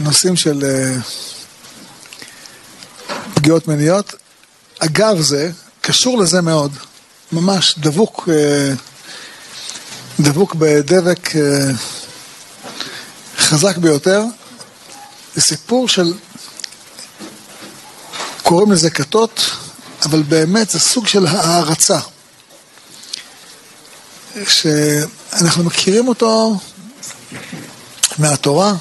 נושאים של אה, פגיעות מיניות. אגב זה, קשור לזה מאוד, ממש דבוק, אה, דבוק בדבק אה, חזק ביותר. זה סיפור של, קוראים לזה כתות, אבל באמת זה סוג של הערצה. שאנחנו מכירים אותו מהתורה,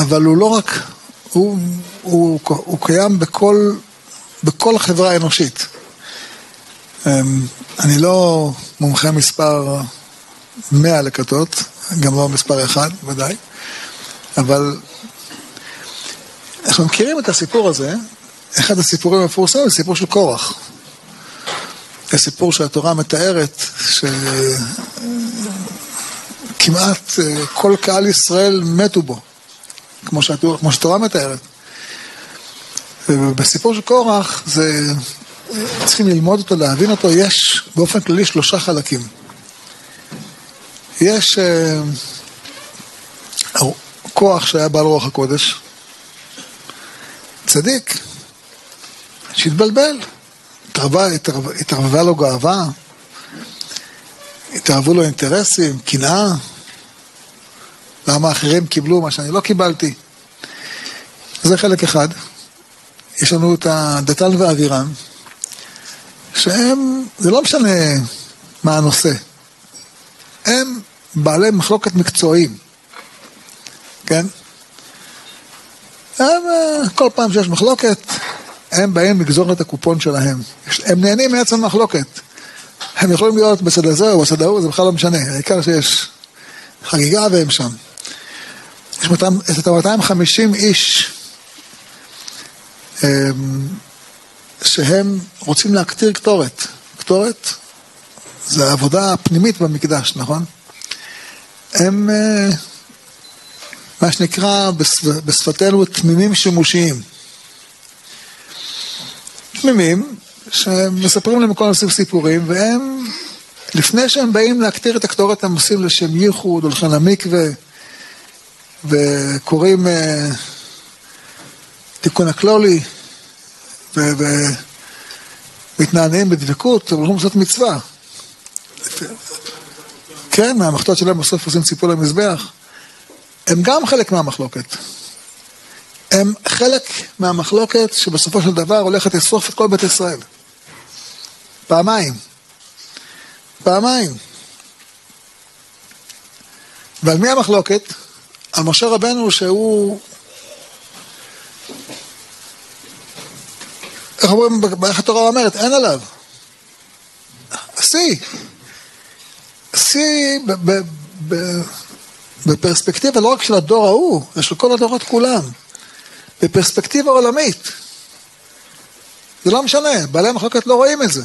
אבל הוא לא רק, הוא, הוא, הוא קיים בכל, בכל החברה האנושית. אמ, אני לא מומחה מספר 100 לכתות, גם לא מספר 1 ודאי, אבל אנחנו מכירים את הסיפור הזה, אחד הסיפורים המפורסמים זה סיפור של קורח. זה סיפור שהתורה מתארת, שכמעט אה, כל קהל ישראל מתו בו, כמו שהתורה, כמו שהתורה מתארת. ובסיפור של קורח, זה, צריכים ללמוד אותו, להבין אותו, יש באופן כללי שלושה חלקים. יש uh, כוח שהיה בעל רוח הקודש, צדיק, שהתבלבל, התערבה, התערבה לו גאווה, התערבו לו אינטרסים, קנאה, למה אחרים קיבלו מה שאני לא קיבלתי. זה חלק אחד. יש לנו את הדתן והאבירן, שהם, זה לא משנה מה הנושא, הם בעלי מחלוקת מקצועיים, כן? הם, אה, כל פעם שיש מחלוקת, הם באים לגזור את הקופון שלהם. הם נהנים מעצם המחלוקת. הם יכולים להיות בצד הזה או בצד ההוא, זה בכלל לא משנה. העיקר שיש חגיגה והם שם. את ה-250 איש אמ, שהם רוצים להקטיר קטורת. קטורת זה העבודה הפנימית במקדש, נכון? הם אה, מה שנקרא בשפתנו תמימים שימושיים. תמימים, שמספרים להם כל מיני סיפורים, והם, לפני שהם באים להקטיר את הקטורת, הם עושים לשם ייחוד, הולכים למקווה, וקוראים אה, תיקון הכלולי, ומתנענעים בדבקות, אבל הולכים לעשות מצווה. כן, מהמחתות שלהם בסוף עושים ציפור למזבח. הם גם חלק מהמחלוקת. הם חלק מהמחלוקת שבסופו של דבר הולכת לשרוף את כל בית ישראל. פעמיים. פעמיים. ועל מי המחלוקת? על משה רבנו שהוא... איך אומרים, איך התורה אומרת? אין עליו. שיא. שיא בפרספקטיבה לא רק של הדור ההוא, זה של כל הדורות כולם. בפרספקטיבה עולמית. זה לא משנה, בעלי המחלוקת לא רואים את זה.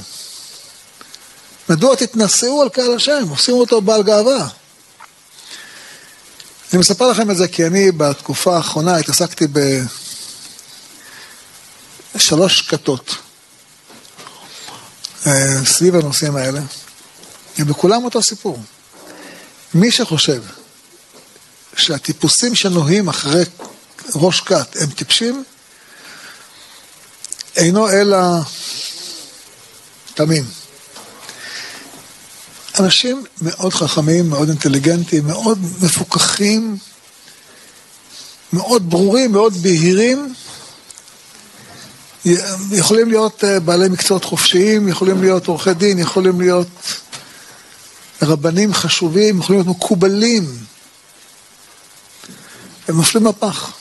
מדוע תתנשאו על קהל השם, עושים אותו בעל גאווה. אני מספר לכם את זה כי אני בתקופה האחרונה התעסקתי בשלוש כתות אה, סביב הנושאים האלה, ובכולם אותו סיפור. מי שחושב שהטיפוסים שנוהים אחרי ראש כת הם טיפשים, אינו אלא תמים. אנשים מאוד חכמים, מאוד אינטליגנטים, מאוד מפוכחים, מאוד ברורים, מאוד בהירים, יכולים להיות אה, בעלי מקצועות חופשיים, יכולים להיות עורכי דין, יכולים להיות רבנים חשובים, יכולים להיות מקובלים. הם נופלים בפח.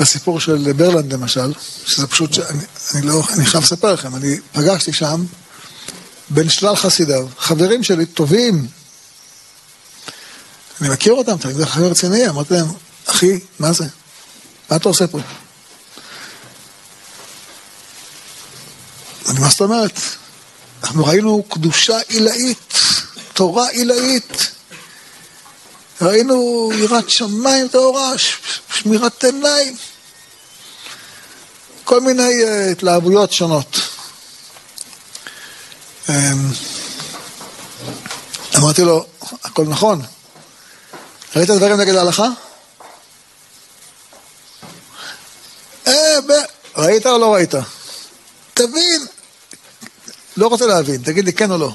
בסיפור של ברלנד למשל, שזה פשוט, אני, אני לא, אני חייב לספר לכם, אני פגשתי שם בין שלל חסידיו, חברים שלי טובים, אני מכיר אותם, אתה יודע, חבר רציני, אמרתי להם, אחי, מה זה? מה אתה עושה פה? אני, מה זאת אומרת? אנחנו ראינו קדושה עילאית, תורה עילאית, ראינו יראת שמיים טהורה, שמירת עיניים, כל מיני uh, התלהבויות שונות. Um, אמרתי לו, הכל נכון, ראית דברים נגד ההלכה? אה, ב... ראית או לא ראית? תבין. לא רוצה להבין, תגיד לי כן או לא.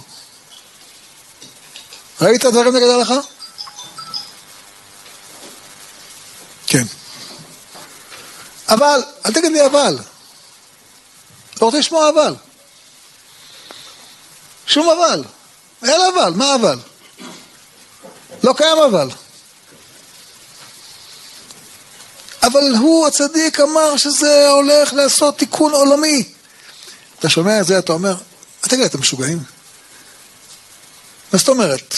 ראית דברים נגד ההלכה? כן. אבל, אל תגיד לי אבל. לא רוצה לשמוע אבל. שום אבל. אין אבל, מה אבל? לא קיים אבל. אבל הוא הצדיק אמר שזה הולך לעשות תיקון עולמי. אתה שומע את זה, אתה אומר, תגיד, אתם משוגעים? מה זאת אומרת?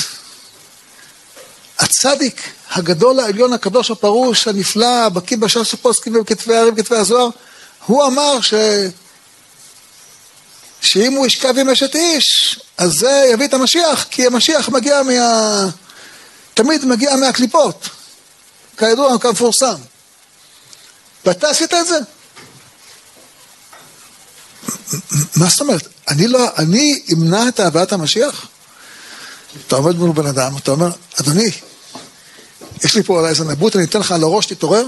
הצדיק הגדול, העליון, הקדוש, הפרוש, הנפלא, הבקיא בש"ס הפוסקים ובכתבי הרים, כתבי הזוהר, הוא אמר ש... שאם הוא ישכב עם אשת איש, אז זה יביא את המשיח, כי המשיח מגיע מה... תמיד מגיע מהקליפות, כידוע, כמפורסם. ואתה עשית את זה? מה זאת אומרת? אני לא, אני אמנע את הבאת המשיח? אתה עומד מול בן אדם, אתה אומר, אדוני, יש לי פה אולי איזה נבוט, אני אתן לך על הראש, תתעורר.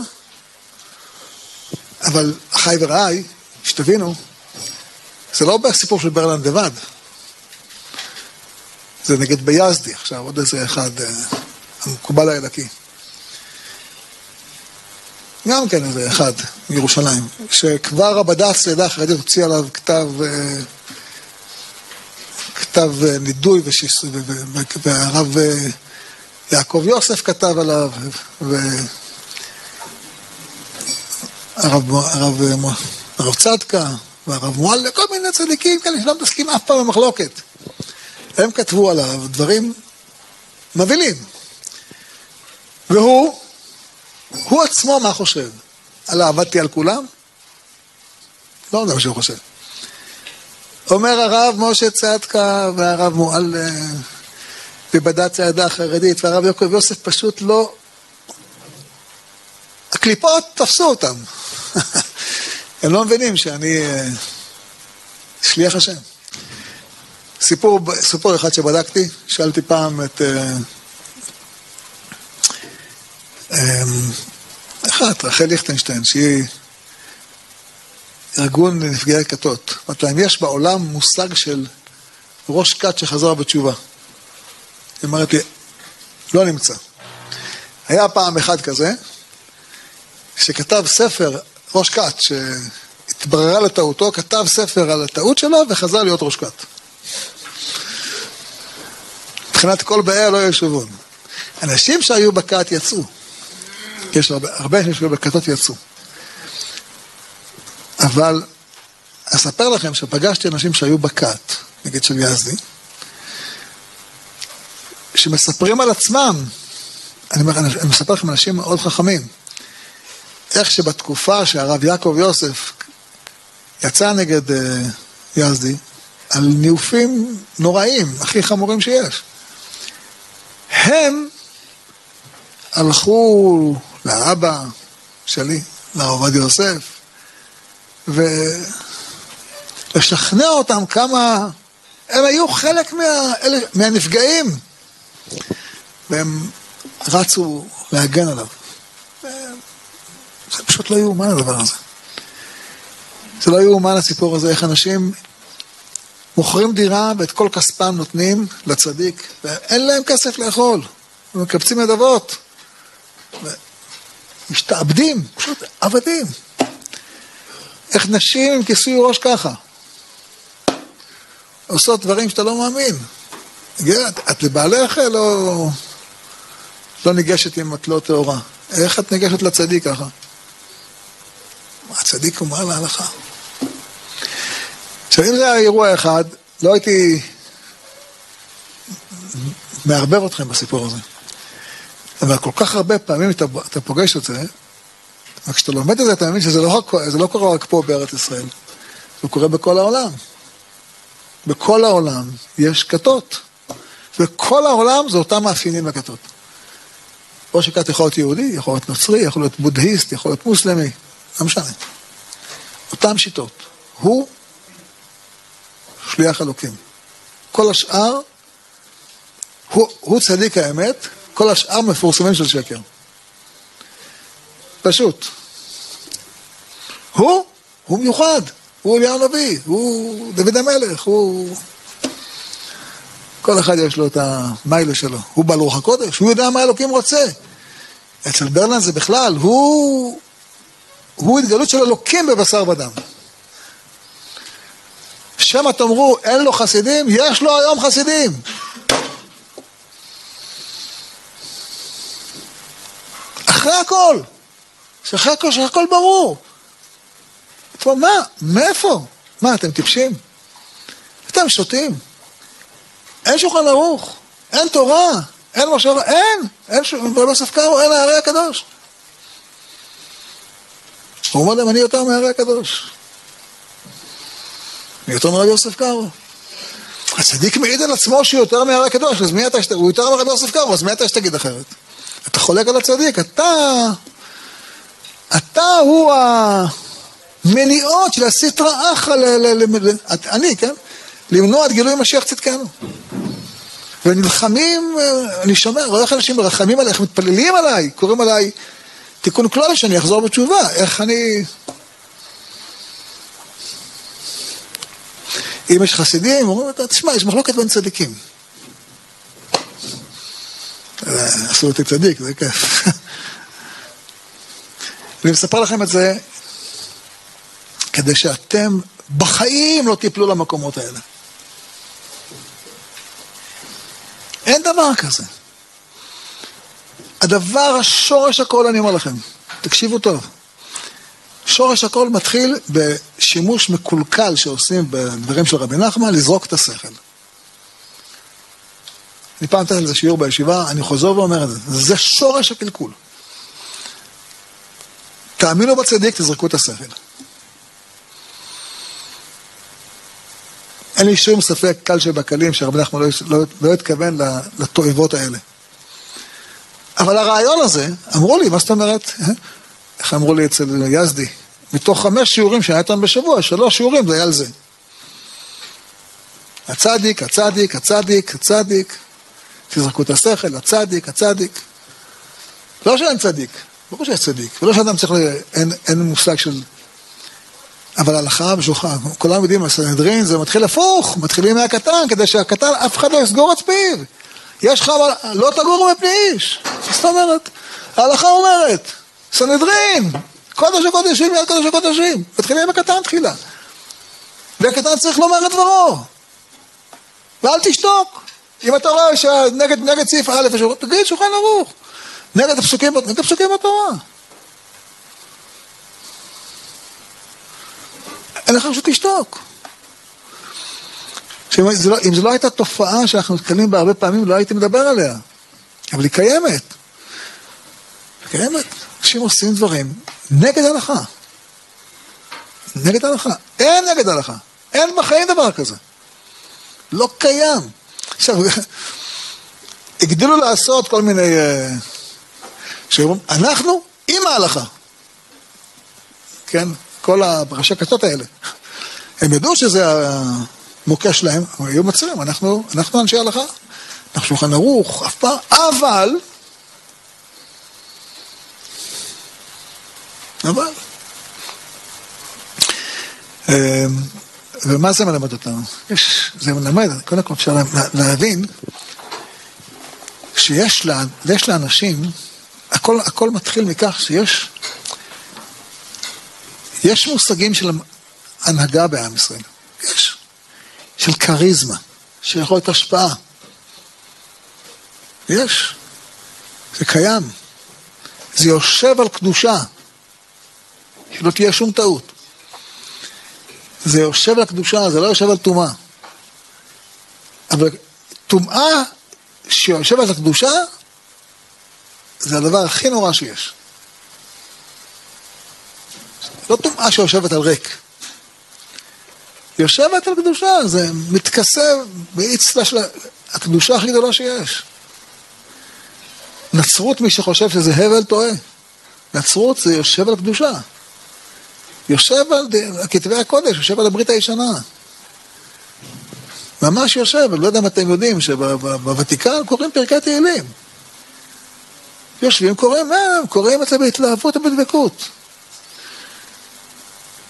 אבל אחי ורעי, שתבינו, זה לא בסיפור של ברלנד לבד. זה נגד ביאזדי, עכשיו עוד איזה אחד, אה, המקובל האלקי. גם כן איזה אחד מירושלים, שכבר הבד"ץ לידה החרדית הוציא עליו כתב, אה, כתב אה, נידוי והרב יעקב יוסף כתב עליו, והרב הרב, הרב צדקה והרב מועל, כל מיני צדיקים כאלה שלא מתעסקים אף פעם במחלוקת. הם כתבו עליו דברים מבהילים. והוא, הוא עצמו מה חושב? על עבדתי על כולם? לא יודע מה שהוא חושב. אומר הרב משה צדקה והרב מועל ובדת העדה החרדית, והרב יעקב יוסף פשוט לא... הקליפות תפסו אותם. הם לא מבינים שאני אה, שליח השם. סיפור, סיפור אחד שבדקתי, שאלתי פעם את... אה, אמ, אחת, רחל ליכטנשטיין, שהיא ארגון נפגעי כתות. אמרתי להם, יש בעולם מושג של ראש כת שחזר בתשובה. היא אומרת לי, לא נמצא. היה פעם אחד כזה, שכתב ספר, ראש כת, שהתבררה לטעותו, כתב ספר על הטעות שלו וחזר להיות ראש כת. מבחינת כל באי לא ישובון. אנשים שהיו בכת יצאו. יש הרבה, הרבה אנשים שהיו בכתות יצאו. אבל אספר לכם שפגשתי אנשים שהיו בכת, נגיד של יזדי, שמספרים על עצמם, אני, אני מספר לכם אנשים מאוד חכמים, איך שבתקופה שהרב יעקב יוסף יצא נגד uh, יזדי, על ניאופים נוראים, הכי חמורים שיש. הם הלכו לאבא שלי, לרב עובדיה יוסף, ולשכנע אותם כמה הם היו חלק מה, מהנפגעים. והם רצו להגן עליו. זה פשוט לא יאומן הדבר הזה. זה לא יאומן הסיפור הזה, איך אנשים מוכרים דירה ואת כל כספם נותנים לצדיק, ואין להם כסף לאכול, הם מקבצים נדבות, משתעבדים, פשוט עבדים. איך נשים עם כיסוי ראש ככה, עושות דברים שאתה לא מאמין. את, את לבעלך לא, לא ניגשת אם את לא טהורה. איך את ניגשת לצדיק ככה? הצדיק הוא מעל להלכה. עכשיו, אם זה היה אירוע אחד, לא הייתי מערבב אתכם בסיפור הזה. אבל כל כך הרבה פעמים אתה, אתה פוגש את זה, וכשאתה לומד את זה אתה מבין שזה לא, לא קורה רק פה בארץ ישראל, זה קורה בכל העולם. בכל העולם יש כתות. וכל העולם זה אותם מאפיינים לכתות. או שכת יכול להיות יהודי, יכול להיות נוצרי, יכול להיות בודהיסט, יכול להיות מוסלמי, לא משנה. אותם שיטות. הוא שליח אלוקים. כל השאר, הוא, הוא צדיק האמת, כל השאר מפורסמים של שקר. פשוט. הוא, הוא מיוחד, הוא אליהו הנביא, הוא דוד המלך, הוא... כל אחד יש לו את המיילה שלו. הוא בעל רוח הקודש, הוא יודע מה אלוקים רוצה. אצל ברלנד זה בכלל, הוא, הוא התגלות של אלוקים בבשר ודם. שמא תאמרו, אין לו חסידים? יש לו היום חסידים. אחרי הכל, שאחרי הכל, שהכל ברור. טוב, מה? מאיפה? מה, אתם טיפשים? אתם שותים. אין שולחן ערוך, אין תורה, אין משהו, אין, אין ביוסף קארו, אין הארי הקדוש. הוא אומר להם, אני יותר מהארי הקדוש. אני יותר מרבי יוסף קארו. הצדיק מעיד על עצמו שהוא יותר מהארי הקדוש, אז מי אתה, הוא יותר מרבי יוסף קארו, אז מי אתה שתגיד אחרת? אתה חולק על הצדיק, אתה, אתה הוא המניעות של הסטרא אחרא, אני, כן? למנוע את גילוי משיח צדקנו. ונלחמים, אני שומע, רואה איך אנשים מרחמים עליי, מתפללים עליי, קוראים עליי תיקון כלל שאני אחזור בתשובה, איך אני... אם יש חסידים, אומרים, תשמע, יש מחלוקת בין צדיקים. עשו אותי צדיק, זה כיף. אני מספר לכם את זה כדי שאתם בחיים לא תיפלו למקומות האלה. אין דבר כזה. הדבר, השורש הכל, אני אומר לכם, תקשיבו טוב. שורש הכל מתחיל בשימוש מקולקל שעושים בדברים של רבי נחמן, לזרוק את השכל. אני פעם נתתי לזה שיעור בישיבה, אני חוזר ואומר את זה, זה שורש הקלקול. תאמינו בצדיק, תזרקו את השכל. אין לי שום ספק קל שבקלים שרבי נחמן לא, לא, לא התכוון לתועבות האלה. אבל הרעיון הזה, אמרו לי, מה זאת אומרת? איך אמרו לי אצל יזדי? מתוך חמש שיעורים שהיה איתם בשבוע, שלוש שיעורים זה היה על זה. הצדיק, הצדיק, הצדיק, הצדיק, תזרקו את השכל, הצדיק, הצדיק. לא שאין צדיק, ברור שיש צדיק, ולא שאדם צריך, אין, אין מושג של אבל הלכה בשולחן, כולם יודעים, הסנהדרין זה מתחיל הפוך, מתחילים מהקטן, כדי שהקטן, אף אחד לא יסגור את פיו. יש לך, לא תגורו מפני איש. זאת אומרת, ההלכה אומרת, סנהדרין, קודש הקודשים יד קודש הקודשים, מתחילים בקטן תחילה. והקטן צריך לומר את דברו. ואל תשתוק. אם אתה רואה שנגד סעיף א', תגיד שולחן ערוך. נגד הפסוקים, נגד הפסוקים בתורה. אין לך רשות לשתוק. אם זו לא, לא הייתה תופעה שאנחנו נתקלים בה הרבה פעמים, לא הייתי מדבר עליה. אבל היא קיימת. היא קיימת. אנשים עושים דברים נגד הלכה. נגד הלכה. אין נגד הלכה. אין בחיים דבר כזה. לא קיים. עכשיו, הגדילו לעשות כל מיני... אה, שאומרים, אנחנו עם ההלכה. כן? כל הראשי הכתות האלה. הם ידעו שזה המוקש שלהם, הם היו מצרים, אנחנו, אנחנו אנשי הלכה, אנחנו שולחן ערוך, אף פעם, אבל, אבל, אמ, ומה זה מלמד אותנו? יש, זה מלמד, קודם כל אפשר להבין שיש לה, לאנשים, הכל, הכל מתחיל מכך שיש יש מושגים של הנהגה בעם ישראל, יש, של כריזמה, של יכולת השפעה. יש, זה קיים. זה יושב על קדושה, שלא תהיה שום טעות. זה יושב על קדושה, זה לא יושב על טומאה. אבל טומאה שיושבת על קדושה, זה הדבר הכי נורא שיש. לא טומאה שיושבת על ריק. יושבת על קדושה, זה מתכסה באצטלה של הקדושה הכי גדולה שיש. נצרות, מי שחושב שזה הבל, טועה. נצרות זה יושב על קדושה. יושב על כתבי הקודש, יושב על הברית הישנה. ממש יושב, אני לא יודע אם אתם יודעים שבוותיקן קוראים פרקי תהילים. יושבים, קוראים מהם, קוראים את זה בהתלהבות ובדבקות.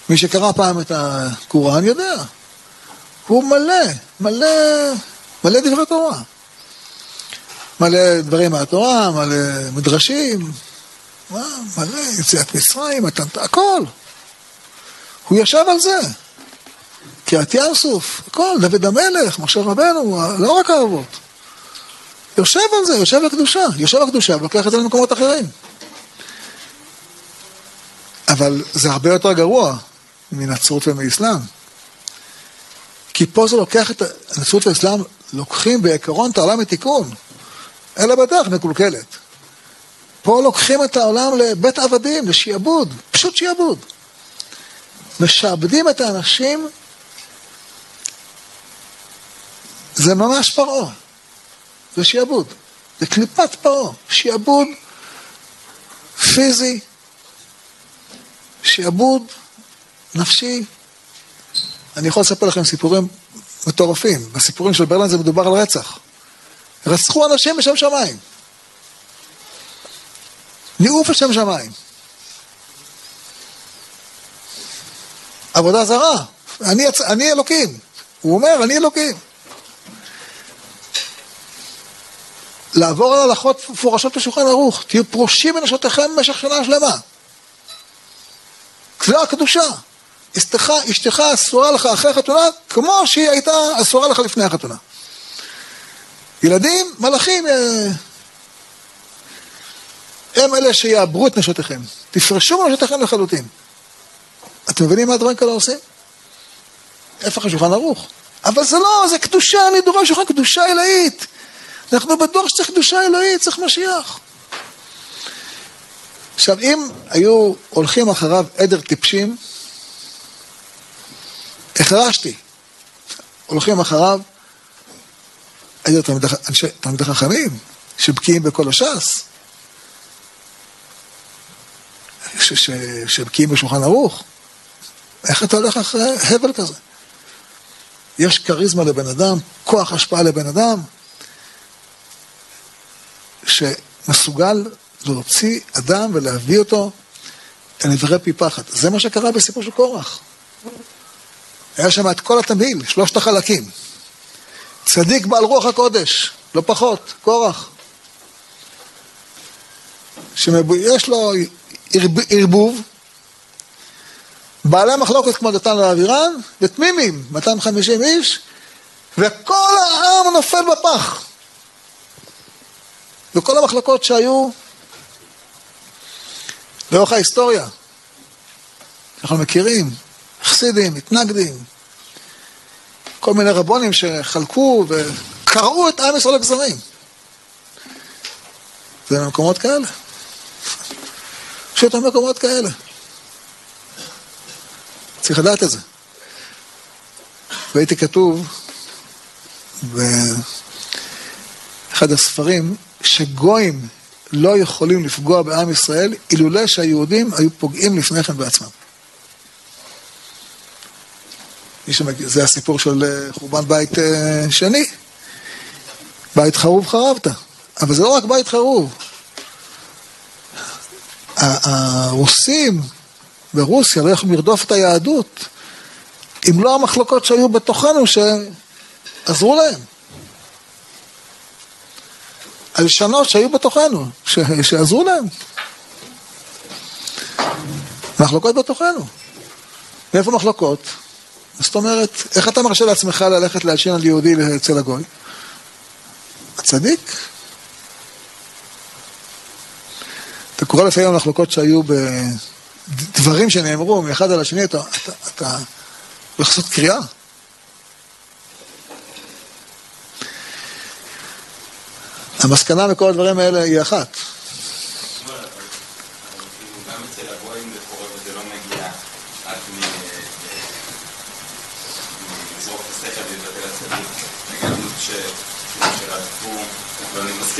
מי שקרא פעם את הקוראן יודע. הוא מלא, מלא, מלא דברי תורה. מלא דברים מהתורה, מלא מדרשים, מלא, יציאת מצרים, הכל. הוא ישב על זה. קריעת ים סוף, הכל, דוד המלך, משה רבנו, לא רק האבות. יושב על זה, יושב בקדושה, יושב בקדושה ולוקח את זה למקומות אחרים. אבל זה הרבה יותר גרוע מנצרות ומאסלאם. כי פה זה לוקח את הנצרות והאסלאם, לוקחים בעיקרון את העולם לתיקון, אלא בדרך מקולקלת. פה לוקחים את העולם לבית עבדים, לשיעבוד, פשוט שיעבוד. משעבדים את האנשים, זה ממש פרעה. זה שיעבוד. זה קליפת פרעה. שיעבוד פיזי, שיעבוד נפשי. אני יכול לספר לכם סיפורים מטורפים. בסיפורים של ברלנד זה מדובר על רצח. רצחו אנשים בשם שמיים. ניאוף לשם שמיים. עבודה זרה. אני, אני אלוקים. הוא אומר, אני אלוקים. לעבור על הלכות מפורשות בשולחן ערוך, תהיו פרושים מנשותיכם במשך שנה שלמה. זו הקדושה. אשתך, אשתך אסורה לך אחרי החתונה, כמו שהיא הייתה אסורה לך לפני החתונה. ילדים, מלאכים, אה, הם אלה שיעברו את נשותיכם. תפרשו מנשותיכם לחלוטין. אתם מבינים מה הדברים כאלה עושים? איפה השולחן ערוך? אבל זה לא, זה קדושה, אני דורש לך קדושה אלוהית. אנחנו בדור שצריך קדושה אלוהית, צריך משיח. עכשיו, אם היו הולכים אחריו עדר טיפשים, החרשתי. הולכים אחריו עדר תלמידי חכמים, שבקיאים בכל הש"ס, שבקיאים בשולחן ערוך. איך אתה הולך אחרי הבל כזה? יש כריזמה לבן אדם, כוח השפעה לבן אדם, שמסוגל להוציא אדם ולהביא אותו אל עברי פי פחד. זה מה שקרה בסיפור של קורח. היה שם את כל התמהיל, שלושת החלקים. צדיק בעל רוח הקודש, לא פחות, קורח. שיש לו ערבוב, בעלי מחלוקת כמו דתן ואבירן, ותמימים, 250 איש, וכל העם נופל בפח. וכל המחלקות שהיו לאורך ההיסטוריה, אנחנו מכירים, חסידים, מתנגדים, כל מיני רבונים שחלקו וקרעו את עם ישראל לגזרים. זה במקומות כאלה. פשוט במקומות כאלה. צריך לדעת את זה. והייתי כתוב באחד הספרים שגויים לא יכולים לפגוע בעם ישראל אילולא שהיהודים היו פוגעים לפני כן בעצמם. זה הסיפור של אה, חורבן בית אה, שני. בית חרוב חרבת. אבל זה לא רק בית חרוב. הרוסים ברוסיה לא יכולים לרדוף את היהדות אם לא המחלוקות שהיו בתוכנו שעזרו להם. הלשנות שהיו בתוכנו, ש... שעזרו להם. מחלוקות בתוכנו. מאיפה מחלוקות? זאת אומרת, איך אתה מרשה לעצמך ללכת להלשין על יהודי אצל הגוי? הצדיק? אתה קורא לפעמים המחלוקות שהיו בדברים שנאמרו מאחד על השני, אתה, אתה, אתה הולך לעשות קריאה. המסקנה מכל הדברים האלה היא אחת.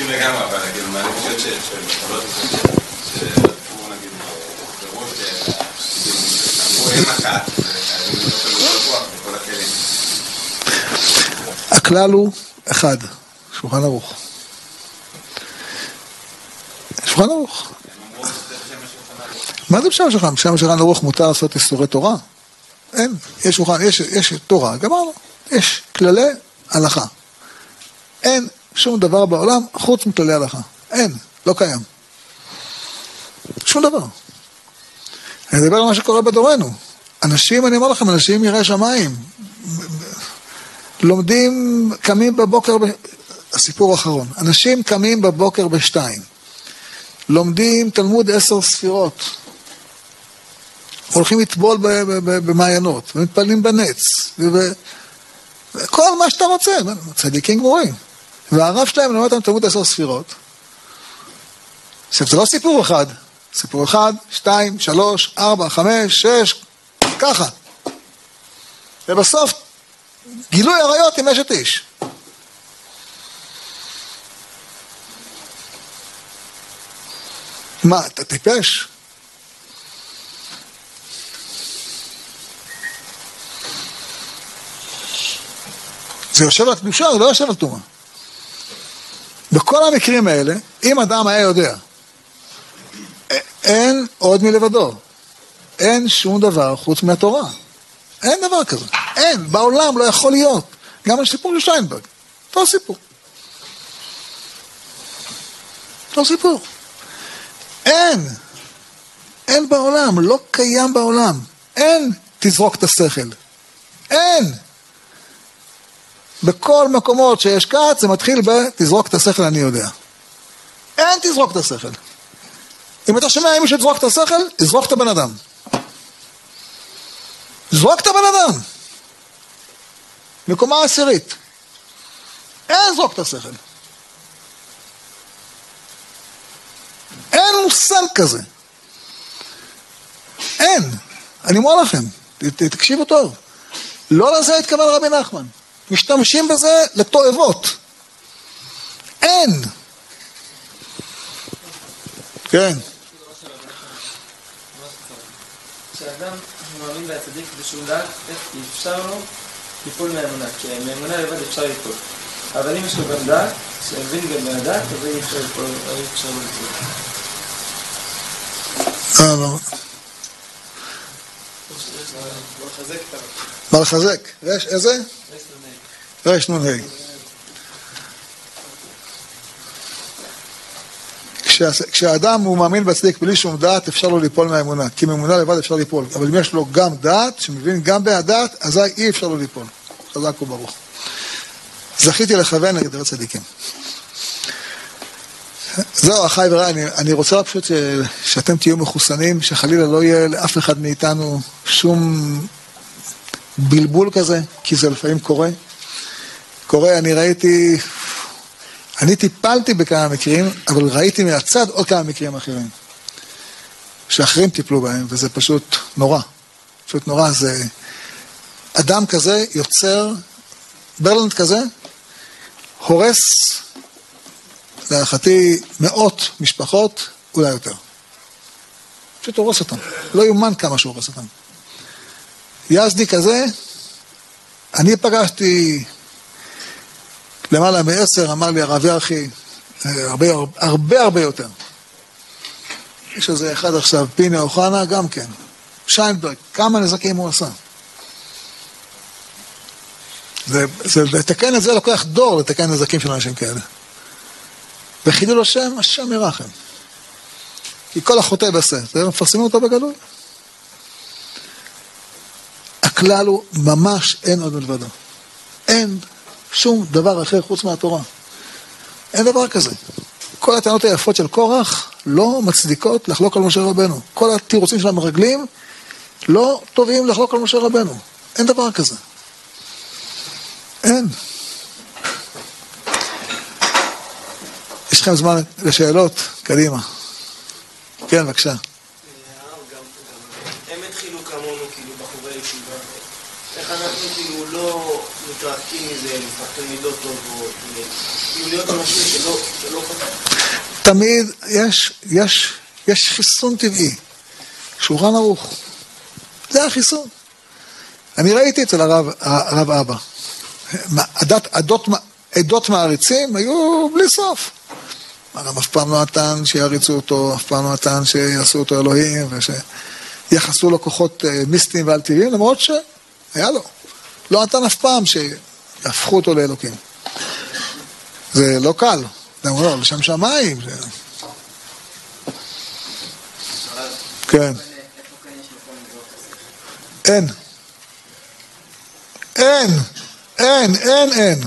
מסכים לגמרי, אבל כאילו, אני חושב שיכולות שרדפו נגיד בפירוש, אמרו אין מכת. הכלל הוא אחד, שולחן ערוך. שולחן ערוך. מה זה בשם השולחן? בשם השולחן ערוך מותר לעשות איסורי תורה? אין, יש שולחן, יש תורה, גמרנו, יש כללי הלכה. אין שום דבר בעולם חוץ מכללי הלכה. אין, לא קיים. שום דבר. אני מדבר על מה שקורה בדורנו. אנשים, אני אומר לכם, אנשים יראי שמיים. לומדים, קמים בבוקר, ב... הסיפור האחרון, אנשים קמים בבוקר בשתיים, לומדים תלמוד עשר ספירות, הולכים לטבול במעיינות, ומתפללים בנץ, וכל מה שאתה רוצה, צדיקים גמורים. והרב שלהם לומד אותם תלמוד עשר ספירות. עכשיו, זה לא סיפור אחד, סיפור אחד, שתיים, שלוש, ארבע, חמש, שש, ככה. ובסוף, גילוי עריות עם אשת איש. מה, אתה טיפש? זה יושב על קדושה, זה לא יושב על טומאה. בכל המקרים האלה, אם אדם היה יודע, אין עוד מלבדו. אין שום דבר חוץ מהתורה. אין דבר כזה. אין, בעולם לא יכול להיות. גם הסיפור של שיינברג. אותו סיפור. אותו סיפור. אין. אין בעולם, לא קיים בעולם. אין תזרוק את השכל. אין. בכל מקומות שיש כת זה מתחיל ב"תזרוק את השכל אני יודע". אין תזרוק את השכל. אם אתה שומע מישהו תזרוק את השכל, תזרוק את הבן אדם. זרוק את הבן אדם. מקומה עשירית. אין זרוק את השכל. אין מושג כזה. אין. אני אומר לכם, תקשיבו טוב. לא לזה התכוון רבי נחמן. משתמשים בזה לתועבות. אין. כן. כשאדם מאמין והצדיק בשום דעת, איך אפשר לו ליפול מאמונה? כי מאמונה לבד אפשר ליפול. אבל אם יש לו גם דעת, שמבין גם מהדעת, אז אי אפשר ליפול, אי אפשר לו ליפול. אה, לא. מה לחזק? איזה? רש נ"ה. כשה- כשהאדם הוא מאמין בצדיק בלי שום דעת, אפשר לו ליפול מהאמונה. כי מאמונה לבד אפשר ליפול. אבל אם יש לו גם דעת, שמבין גם בהדעת, אזי אי אפשר לו ליפול. חזק וברוך. זכיתי לכוון נגד דברי צדיקים. זהו, אחיי ורעי, אני, אני רוצה פשוט ש, שאתם תהיו מחוסנים, שחלילה לא יהיה לאף אחד מאיתנו שום בלבול כזה, כי זה לפעמים קורה. קורה, אני ראיתי, אני טיפלתי בכמה מקרים, אבל ראיתי מהצד עוד כמה מקרים אחרים, שאחרים טיפלו בהם, וזה פשוט נורא. פשוט נורא, זה... אדם כזה יוצר, ברלנד כזה, הורס להערכתי מאות משפחות, אולי יותר. פשוט הורס אותם. לא יאומן כמה שהוא הורס אותם. יזדי כזה, אני פגשתי למעלה מעשר, אמר לי הרב ירחי, אה, הרבה הרבה הרבה יותר. יש איזה אחד עכשיו, פיני אוחנה, גם כן. שיינברג, כמה נזקים הוא עשה. זה, זה, לתקן את זה לוקח דור לתקן נזקים של אנשים כאלה. וחילול השם, השם ירחם. כי כל החוטא בסתר, מפרסמים אותו בגלוי. הכלל הוא, ממש אין עוד מלבדו. אין שום דבר אחר חוץ מהתורה. אין דבר כזה. כל הטענות היפות של קורח לא מצדיקות לחלוק על משה רבנו. כל התירוצים של המרגלים לא טובים לחלוק על משה רבנו. אין דבר כזה. אין. יש לכם זמן לשאלות? קדימה. כן, בבקשה. הם התחילו כמונו, כאילו, בחורי ישיבה. איך אנחנו כאילו לא מתרחקים מזה, לפתח מידות טובות, כאילו להיות אנשים שלא, תמיד יש, יש, יש חיסון טבעי. שולחן ערוך. זה החיסון. אני ראיתי אצל הרב, הרב אבא. מה, עדת, עדות, עדות מעריצים היו בלי סוף. הרב אף פעם לא נתן שיעריצו אותו, אף פעם לא נתן שיעשו אותו אלוהים, ושיחסו לו כוחות אה, מיסטיים ועל טבעיים, למרות שהיה לו. לא נתן אף פעם שיהפכו אותו לאלוקים. זה לא קל, זה אומר לשם שמיים. זה... כן. אין. אין. אין, אין, אין.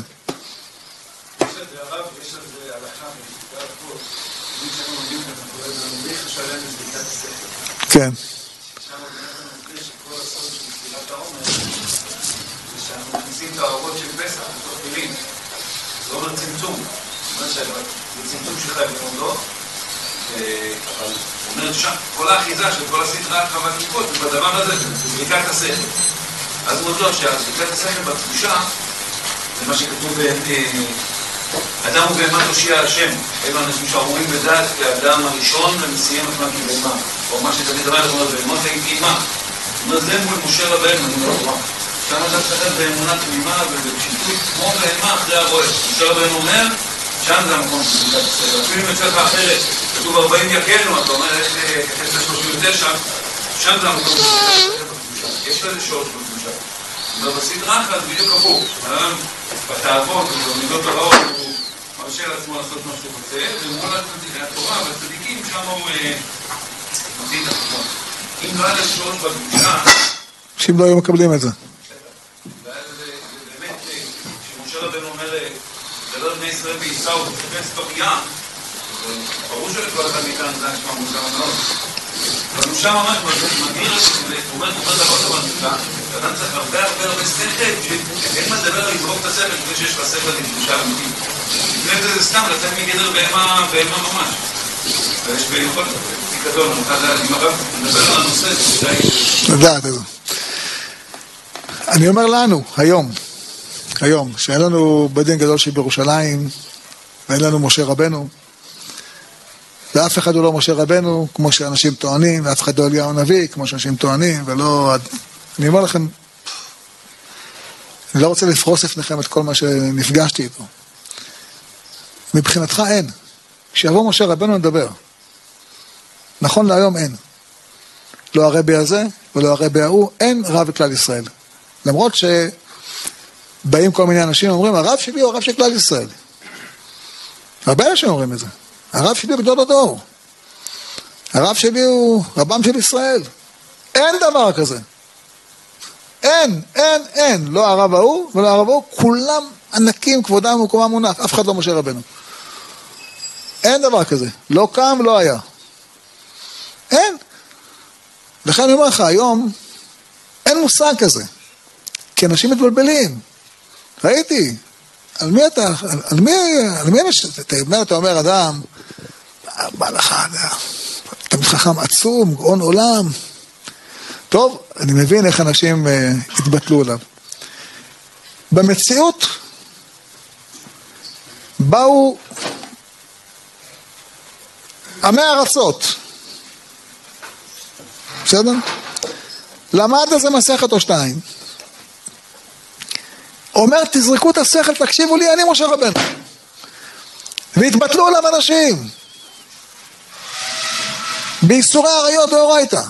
כן. לא אומר צמצום, צמצום שחייב ללמוד אבל הוא אומר שם, כל האחיזה של כל הסדרה הרחבת מצוות, ובדבר הזה, בזריקת השכל. אז הוא אומר שהזריקת השכל בתחושה, זה מה שכתוב אדם ובהמה תושיע השם, אלו אנשים שאמורים בדעת כאדם הראשון ומסיים עצמם כבהמה, או מה שתמיד אמר, אומר, בהמות הייתי אימה. הוא אומר, זה מול משה רבנו, אני אומר. שם אתה צריך באמונה תמימה ובשיתוף כמו בהמה אחרי הרועה. משה רבנו אומר, שם זה המקום של בדיקת הסדר. אפילו אם יוצא לך אחרת, כתוב 40 יקנו, אתה אומר, איך ל-39, שם זה המקום של בדיקת הסדר. יש לזה שורש בקדושה. ובסדרה אחת בדיוק הפוך. בתאוות ובמידות הרעות הוא מרשה לעצמו לעשות מה שהוא רוצה, ומול התורה והצדיקים שם הוא מביא את החוכמה. אם לא היה לזה שורש בקדושה... אנשים לא היו מקבלים את זה. באמת, כשמשה רבנו אומר, ישראל ועיסאו, תחפש תוך ים, ברור שלכל אחד מאיתנו זה נשמע מוזר מאוד. אבל הוא שם ממש מגדיר אומר, אומר דבר טוב בקדושה, שאדם צריך הרבה הרבה הרבה שכל, שאין מה לדבר על לזרוק את השכל לפני שיש לך שכל עם קדושה אמיתית. לפני זה זה סתם לצאת מגדר בהמה, ממש. ויש ביכולת, פיקדון, אם הרב מדבר על הנושא. לדעת. אני אומר לנו, היום, היום, שאין לנו בית דין גדול שבירושלים, ואין לנו משה רבנו, ואף אחד הוא לא משה רבנו, כמו שאנשים טוענים, ואף אחד לא אליהו הנביא, כמו שאנשים טוענים, ולא... אני אומר לכם, אני לא רוצה לפרוס לפניכם את כל מה שנפגשתי איתו. מבחינתך אין. כשיבוא משה רבנו נדבר. נכון להיום אין. לא הרבי הזה ולא הרבי ההוא, אין רב בכלל ישראל. למרות שבאים כל מיני אנשים ואומרים, הרב שלי הוא הרב של כלל ישראל. הרבה אנשים אומרים את זה. הרב שלי הוא גדול הדור. הרב שלי הוא רבם של ישראל. אין דבר כזה. אין, אין, אין. לא הרב ההוא ולא הרב ההוא, כולם ענקים, כבודם ומקומם מונח. אף אחד לא משה רבנו. אין דבר כזה. לא קם, לא היה. אין. לכן אני אומר לך, היום אין מושג כזה. כי אנשים מתבלבלים. ראיתי. על מי אתה, על מי, על מי אתה אומר, אתה אומר, אדם, בא לך, תלמיד חכם עצום, גאון עולם. טוב, אני מבין איך אנשים uh, התבטלו עליו. במציאות באו עמי ארצות, בסדר? למד איזה מסכת או שתיים. אומר, תזרקו את השכל, תקשיבו לי, אני משה רבנו. והתבטלו עליו אנשים. בייסורי עריות דאורייתא.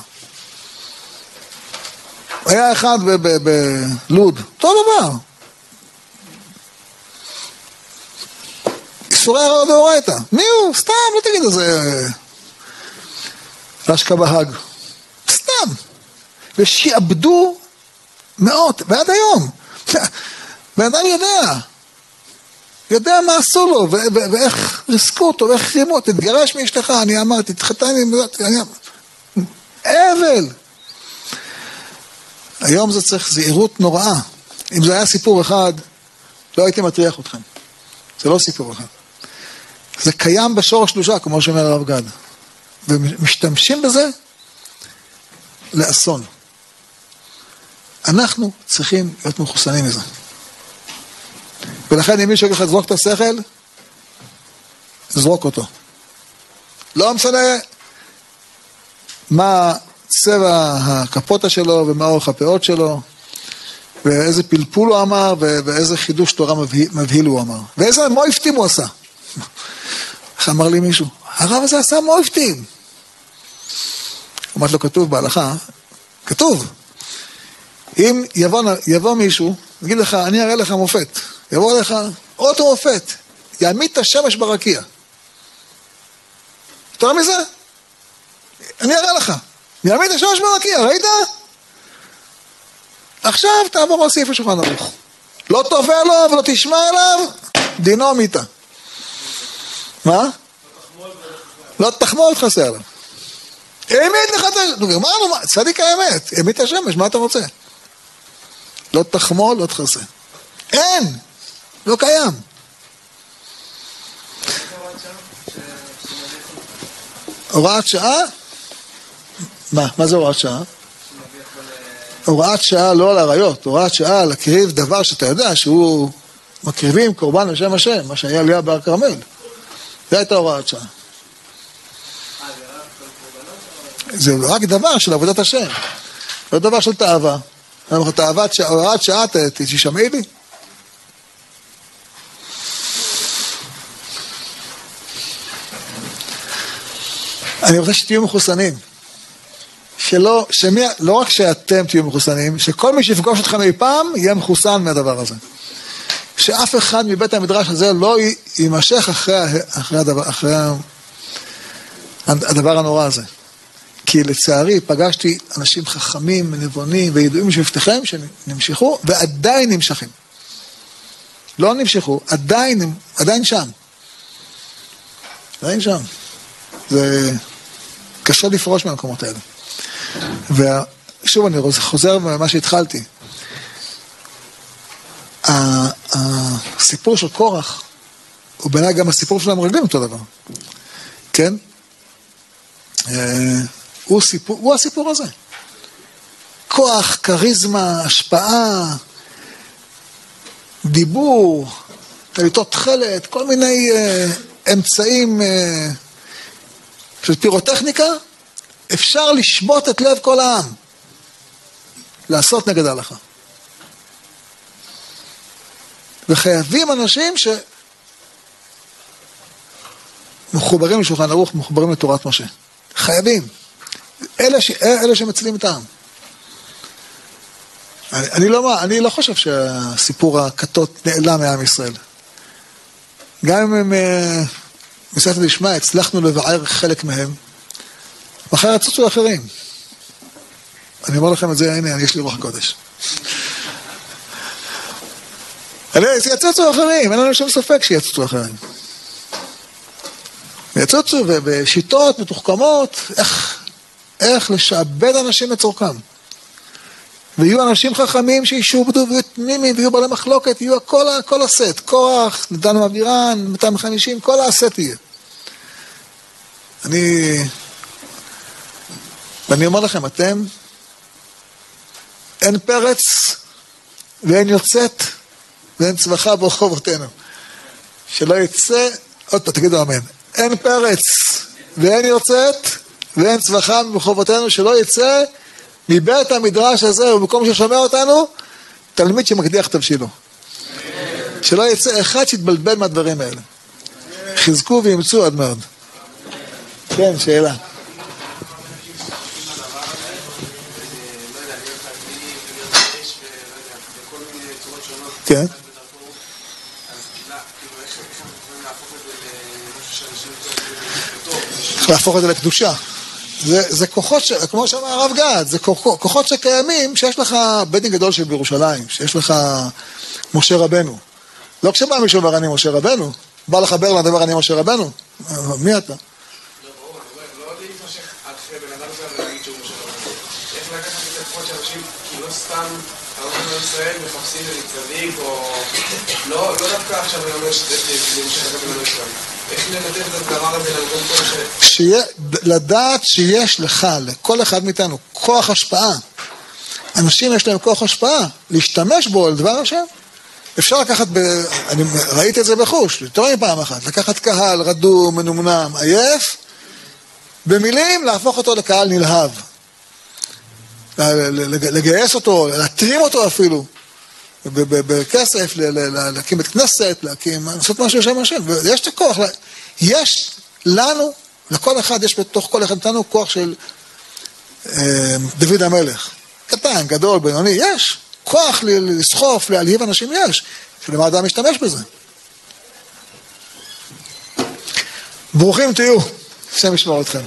היה אחד בלוד, אותו דבר. ייסורי עריות דאורייתא. מי הוא? סתם, לא תגיד איזה... רשקה בהאג. סתם. ושעבדו מאות, ועד היום. בן אדם יודע, יודע מה עשו לו, ואיך ריסקו אותו, ואיך רימו תתגרש מאשתך, אני אמרתי, תתחתן עם... אני... אבל. היום זה צריך זהירות נוראה. אם זה היה סיפור אחד, לא הייתי מטריח אתכם. זה לא סיפור אחד. זה קיים בשורש קדושה, כמו שאומר הרב גד. ומשתמשים בזה לאסון. אנחנו צריכים להיות מחוסנים מזה. ולכן אם מישהו יגיד לך לזרוק את השכל, זרוק אותו. לא משנה מה צבע הקפוטה שלו ומה אורך הפאות שלו, ואיזה פלפול הוא אמר, ואיזה חידוש תורה מבהיל הוא אמר, ואיזה מויפטים הוא עשה. איך אמר לי מישהו? הרב הזה עשה מויפטים. אמרתי לו, כתוב בהלכה, כתוב, אם יבוא, יבוא מישהו, יגיד לך, אני אראה לך מופת, יבוא לך אוטו מופת, יעמיד את השמש ברקיע. יותר מזה? אני אראה לך. יעמיד את השמש ברקיע, ראית? עכשיו תעבור על סעיף השולחן ערוך. לא תובע לו ולא תשמע אליו, דינו מיתה. מה? לא תחמול תכסה עליו. העמיד לך את השמש, נו גמרנו, צדיק האמת, העמיד את השמש, מה אתה רוצה? לא תחמול, לא תכסה. אין! לא קיים. הוראת שעה? מה? מה זה הוראת שעה? הוראת שעה לא על עריות, הוראת שעה להקריב דבר שאתה יודע שהוא מקריבים קורבן לשם השם, מה שהיה ליד בהר כרמל. זו הייתה הוראת שעה. זה רק דבר של עבודת השם, לא דבר של תאווה. הוראת שעה תשמעי לי. אני רוצה שתהיו מחוסנים. שלא, שמי, לא רק שאתם תהיו מחוסנים, שכל מי שיפגוש אתכם אי פעם יהיה מחוסן מהדבר הזה. שאף אחד מבית המדרש הזה לא יימשך אחרי, אחרי, הדבר, אחרי הדבר הנורא הזה. כי לצערי פגשתי אנשים חכמים, נבונים וידועים משבטיכם שנמשכו ועדיין נמשכים. לא נמשכו, עדיין, עדיין שם. עדיין שם. זה קשה לפרוש מהמקומות האלה. ושוב, אני חוזר ממה שהתחלתי. הסיפור של קורח הוא בעיניי גם הסיפור של המרגלים אותו דבר, כן? הוא, סיפור, הוא הסיפור הזה. כוח, כריזמה, השפעה, דיבור, טליתות תכלת, כל מיני uh, אמצעים uh, של פירוטכניקה, אפשר לשבות את לב כל העם, לעשות נגד ההלכה. וחייבים אנשים שמחוברים לשולחן ערוך, מחוברים לתורת משה. חייבים. אלה, ש... אלה שמצילים את העם. אני, אני, לא, אני לא חושב שהסיפור הכתות נעלם מעם ישראל. גם אם הם בסייעתא דשמיא הצלחנו לבער חלק מהם, מחר יצוצו אחרים. אני אומר לכם את זה, הנה, יש לי רוח קודש. יצוצו אחרים, אין לנו שום ספק שיצוצו אחרים. יצוצו בשיטות מתוחכמות, איך, איך לשעבד אנשים לצורכם. ויהיו אנשים חכמים שישובדו ויהיו תמימים ויהיו בעלי מחלוקת, יהיו כל, כל הסט, כוח, דנו אבירן, 250, כל הסט יהיה. אני... ואני אומר לכם, אתם, אין פרץ ואין יוצאת ואין צווחה ברחובותינו. שלא יצא, עוד פעם, תגידו אמן. אין פרץ ואין יוצאת ואין צווחה ברחובותינו שלא יצא מבית המדרש הזה ובמקום ששומע אותנו, תלמיד שמקדיח תבשילו. שלא יצא אחד שיתבלבל מהדברים האלה. חזקו ואימצו עד מאוד. כן, שאלה. כן. להפוך את זה לקדושה. זה, זה כוחות, ש, כמו שאמר הרב גד, זה כוחות, כוחות שקיימים, שיש לך בית דין גדול של בירושלים, שיש לך משה רבנו. לא כשבא מישהו אומר אני משה רבנו, בא לך ברלנד ואומר אני משה רבנו, מי אתה? ישראל מחפשים צדיק, או לא דווקא עכשיו אני אומר שזה להמשך הגבי ישראל. איך לנתב את הדבר הזה למקום כל ש... לדעת שיש לך, לכל אחד מאיתנו, כוח השפעה. אנשים יש להם כוח השפעה, להשתמש בו על דבר השם. אפשר לקחת, ב... אני ראיתי את זה בחוש, יותר מפעם אחת, לקחת קהל רדום, מנומנם, עייף, במילים להפוך אותו לקהל נלהב. לגייס אותו, להתרים אותו אפילו, בכסף, להקים בית כנסת, להקים, לעשות משהו לשם השם, ויש את הכוח, יש לנו, לכל אחד יש בתוך כל אחד מאיתנו כוח של אה, דוד המלך. קטן, גדול, בינוני, יש. כוח לסחוף, להלהיב אנשים יש. שלמה אדם משתמש בזה. ברוכים תהיו, השם ישמור אתכם.